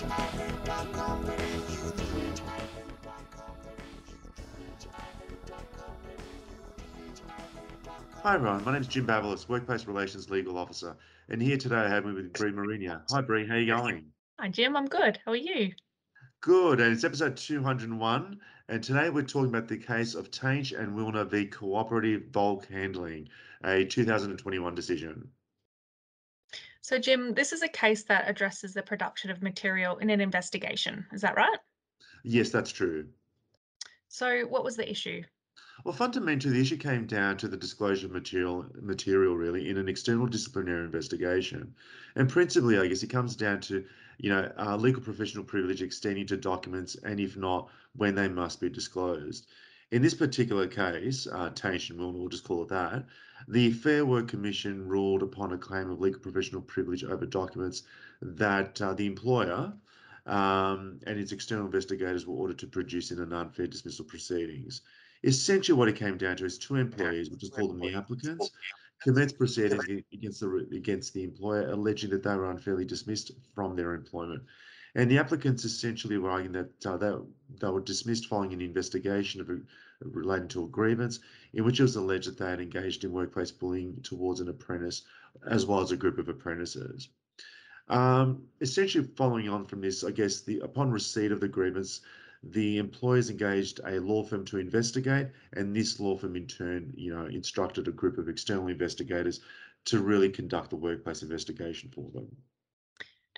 Hi everyone, my name is Jim Bavalis, Workplace Relations Legal Officer, and here today I have me with Bree Marinia. Hi Bree, how are you going? Hi Jim, I'm good. How are you? Good, and it's episode 201, and today we're talking about the case of Tainch and Wilner v Cooperative Bulk Handling, a 2021 decision. So Jim, this is a case that addresses the production of material in an investigation. Is that right? Yes, that's true. So what was the issue? Well, fundamentally, the issue came down to the disclosure of material, material really, in an external disciplinary investigation. And principally, I guess it comes down to, you know, uh, legal professional privilege extending to documents, and if not, when they must be disclosed. In this particular case, uh, Tainch and Wilner, we'll just call it that, the Fair Work Commission ruled upon a claim of legal professional privilege over documents that uh, the employer um, and its external investigators were ordered to produce in an unfair dismissal proceedings. Essentially, what it came down to is two employees, we'll just call them the applicants, commenced proceedings against the against the employer, alleging that they were unfairly dismissed from their employment. And the applicants essentially were arguing that uh, they, they were dismissed following an investigation of a, relating to a grievance in which it was alleged that they had engaged in workplace bullying towards an apprentice as well as a group of apprentices. Um, essentially, following on from this, I guess the upon receipt of the grievance, the employers engaged a law firm to investigate, and this law firm in turn, you know, instructed a group of external investigators to really conduct the workplace investigation for them.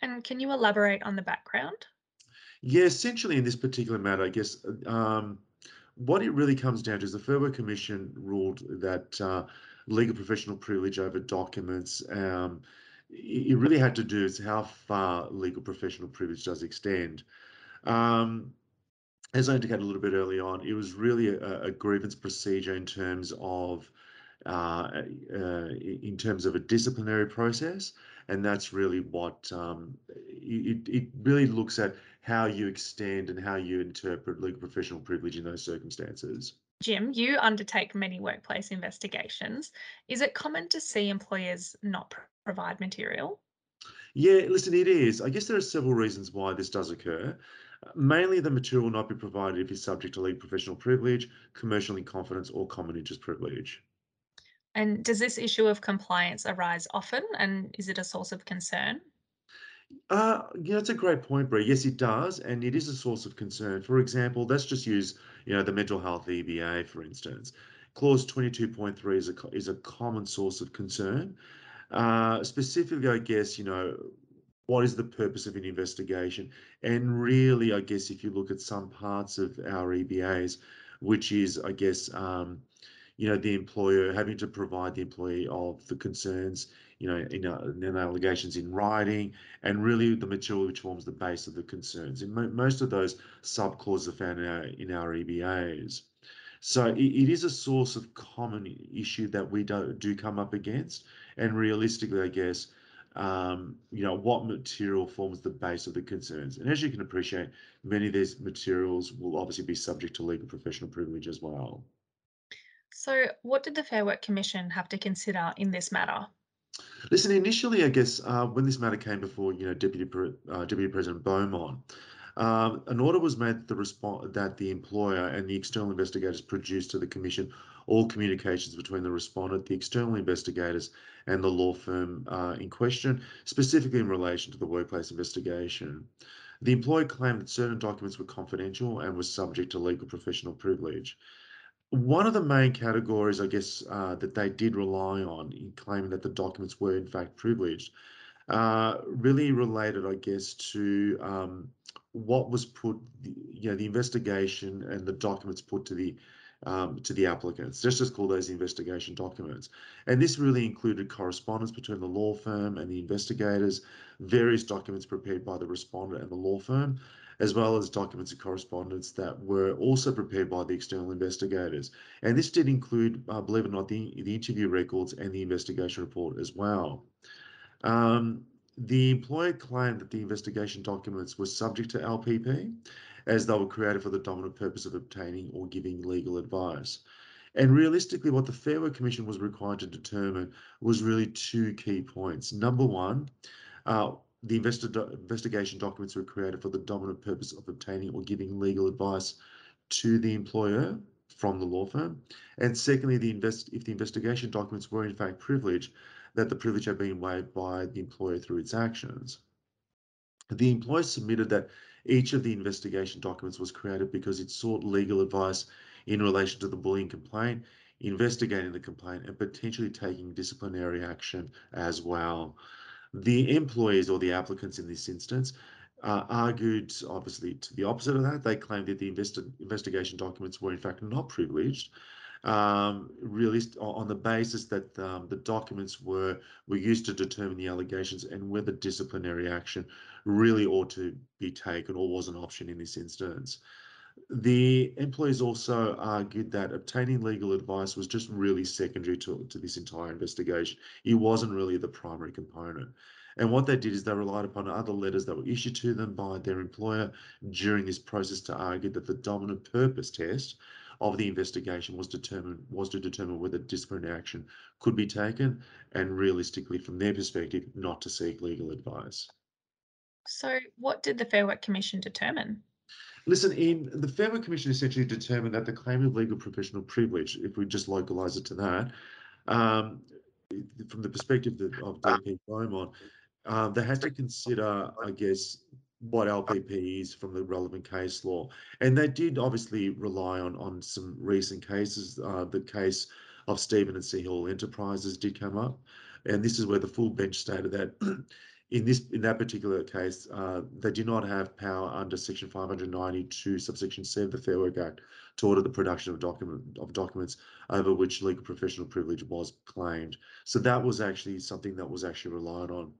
And can you elaborate on the background? Yeah, essentially in this particular matter, I guess um, what it really comes down to is the Fair Commission ruled that uh, legal professional privilege over documents. Um, it really had to do with how far legal professional privilege does extend. Um, as I indicated a little bit early on, it was really a, a grievance procedure in terms of uh, uh, in terms of a disciplinary process, and that's really what um, it, it really looks at how you extend and how you interpret legal professional privilege in those circumstances. Jim, you undertake many workplace investigations. Is it common to see employers not provide material? Yeah, listen, it is. I guess there are several reasons why this does occur. Mainly, the material will not be provided if it's subject to legal professional privilege, commercial in confidence, or common interest privilege. And does this issue of compliance arise often and is it a source of concern? Uh, yeah, that's a great point, Bree. Yes, it does, and it is a source of concern. For example, let's just use, you know, the mental health EBA, for instance. Clause 22.3 is a, is a common source of concern. Uh, specifically, I guess, you know, what is the purpose of an investigation? And really, I guess if you look at some parts of our EBAs, which is, I guess, um, you know, the employer having to provide the employee of the concerns, you know, in, uh, in allegations in writing, and really the material which forms the base of the concerns. And mo most of those subclauses are found in our, in our EBAs. So it, it is a source of common issue that we do, do come up against. And realistically, I guess, um, you know, what material forms the base of the concerns. And as you can appreciate, many of these materials will obviously be subject to legal professional privilege as well. So, what did the Fair Work Commission have to consider in this matter? Listen, initially, I guess uh, when this matter came before, you know, Deputy uh, Deputy President Beaumont, um, an order was made that the, resp- that the employer and the external investigators produced to the commission all communications between the respondent, the external investigators, and the law firm uh, in question, specifically in relation to the workplace investigation. The employer claimed that certain documents were confidential and were subject to legal professional privilege. One of the main categories, I guess, uh, that they did rely on in claiming that the documents were in fact privileged, uh, really related, I guess, to um, what was put, you know, the investigation and the documents put to the um, to the applicants. Let's just call those investigation documents. And this really included correspondence between the law firm and the investigators, various documents prepared by the respondent and the law firm, as well as documents and correspondence that were also prepared by the external investigators. And this did include, uh, believe it or not, the, the interview records and the investigation report as well. Um, the employer claimed that the investigation documents were subject to LPP as they were created for the dominant purpose of obtaining or giving legal advice. And realistically, what the Fair Work Commission was required to determine was really two key points. Number one, uh, the investigation documents were created for the dominant purpose of obtaining or giving legal advice to the employer from the law firm. And secondly, the if the investigation documents were in fact privileged, that the privilege had been waived by the employer through its actions. The employer submitted that each of the investigation documents was created because it sought legal advice in relation to the bullying complaint, investigating the complaint, and potentially taking disciplinary action as well. The employees or the applicants in this instance uh, argued, obviously, to the opposite of that. They claimed that the investigation documents were in fact not privileged, um, on the basis that um, the documents were were used to determine the allegations and whether disciplinary action really ought to be taken or was an option in this instance. The employees also argued that obtaining legal advice was just really secondary to, to this entire investigation. It wasn't really the primary component. And what they did is they relied upon other letters that were issued to them by their employer during this process to argue that the dominant purpose test of the investigation was determined was to determine whether disciplinary action could be taken and realistically from their perspective not to seek legal advice. So what did the Fair Work Commission determine? Listen, the Fair Work Commission essentially determined that the claim of legal professional privilege, if we just localize it to that, um, from the perspective of DP Beaumont, uh, they had to consider, I guess, what LPP is from the relevant case law. And they did obviously rely on, on some recent cases. Uh, the case of Stephen and Seahall Enterprises did come up. And this is where the full bench stated that in this in that particular case, uh, they do not have power under Section 592, subsection C of the Fair Work Act, to order the production of document of documents over which legal professional privilege was claimed. So that was actually something that was actually relied on.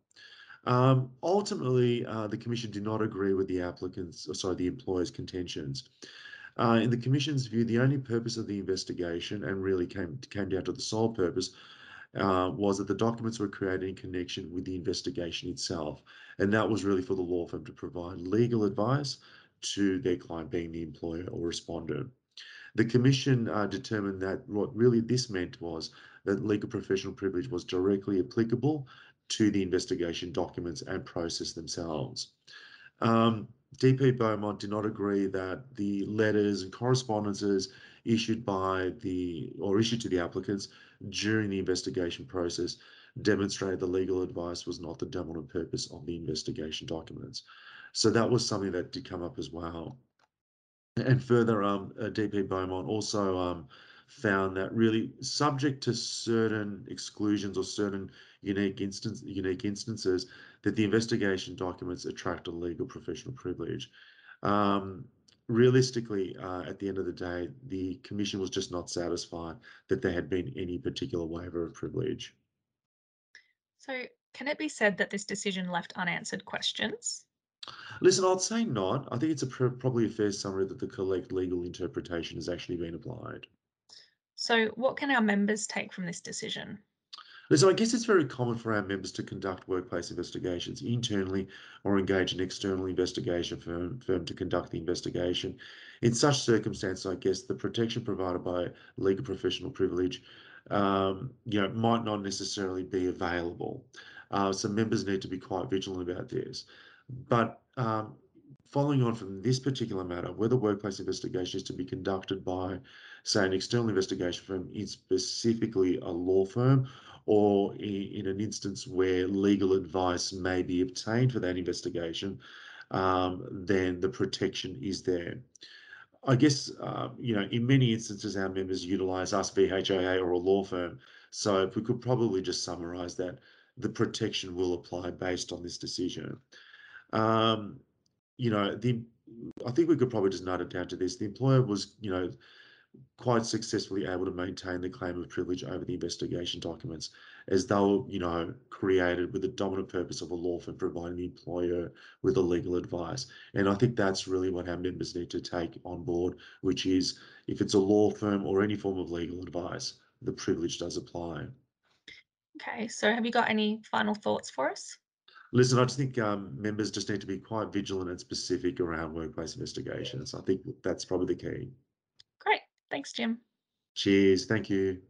Um, ultimately, uh, the Commission did not agree with the applicants, or sorry, the employer's contentions. Uh, in the Commission's view, the only purpose of the investigation, and really came came down to the sole purpose, uh, was that the documents were created in connection with the investigation itself. And that was really for the law firm to provide legal advice to their client, being the employer or respondent. The Commission uh, determined that what really this meant was that legal professional privilege was directly applicable to the investigation documents and process themselves. Um, DP Beaumont did not agree that the letters and correspondences issued by the or issued to the applicants during the investigation process demonstrated the legal advice was not the dominant purpose of the investigation documents. So that was something that did come up as well. And further, um, uh, DP Beaumont also um, found that really subject to certain exclusions or certain unique instance unique instances that the investigation documents attract a legal professional privilege. Um, realistically, uh, at the end of the day, the commission was just not satisfied that there had been any particular waiver of privilege. So, can it be said that this decision left unanswered questions? Listen, I'd say not. I think it's a probably a fair summary that the correct legal interpretation has actually been applied. So, what can our members take from this decision? So I guess it's very common for our members to conduct workplace investigations internally or engage an external investigation firm, firm to conduct the investigation. In such circumstances, I guess the protection provided by legal professional privilege um, you know, might not necessarily be available. Uh, so members need to be quite vigilant about this. But um, following on from this particular matter, whether workplace investigation is to be conducted by, say, an external investigation firm in specifically a law firm or in, an instance where legal advice may be obtained for that investigation, um, then the protection is there. I guess, uh, you know, in many instances, our members utilize us, VHIA, or a law firm. So if we could probably just summarize that, the protection will apply based on this decision. Um, you know, the I think we could probably just note it down to this. The employer was, you know, quite successfully able to maintain the claim of privilege over the investigation documents as they were, you know, created with the dominant purpose of a law firm providing the employer with a legal advice. And I think that's really what our members need to take on board, which is if it's a law firm or any form of legal advice, the privilege does apply. Okay, so have you got any final thoughts for us? Listen, I just think um, members just need to be quite vigilant and specific around workplace investigations. I think that's probably the key. Great. Thanks, Jim. Cheers. Thank you.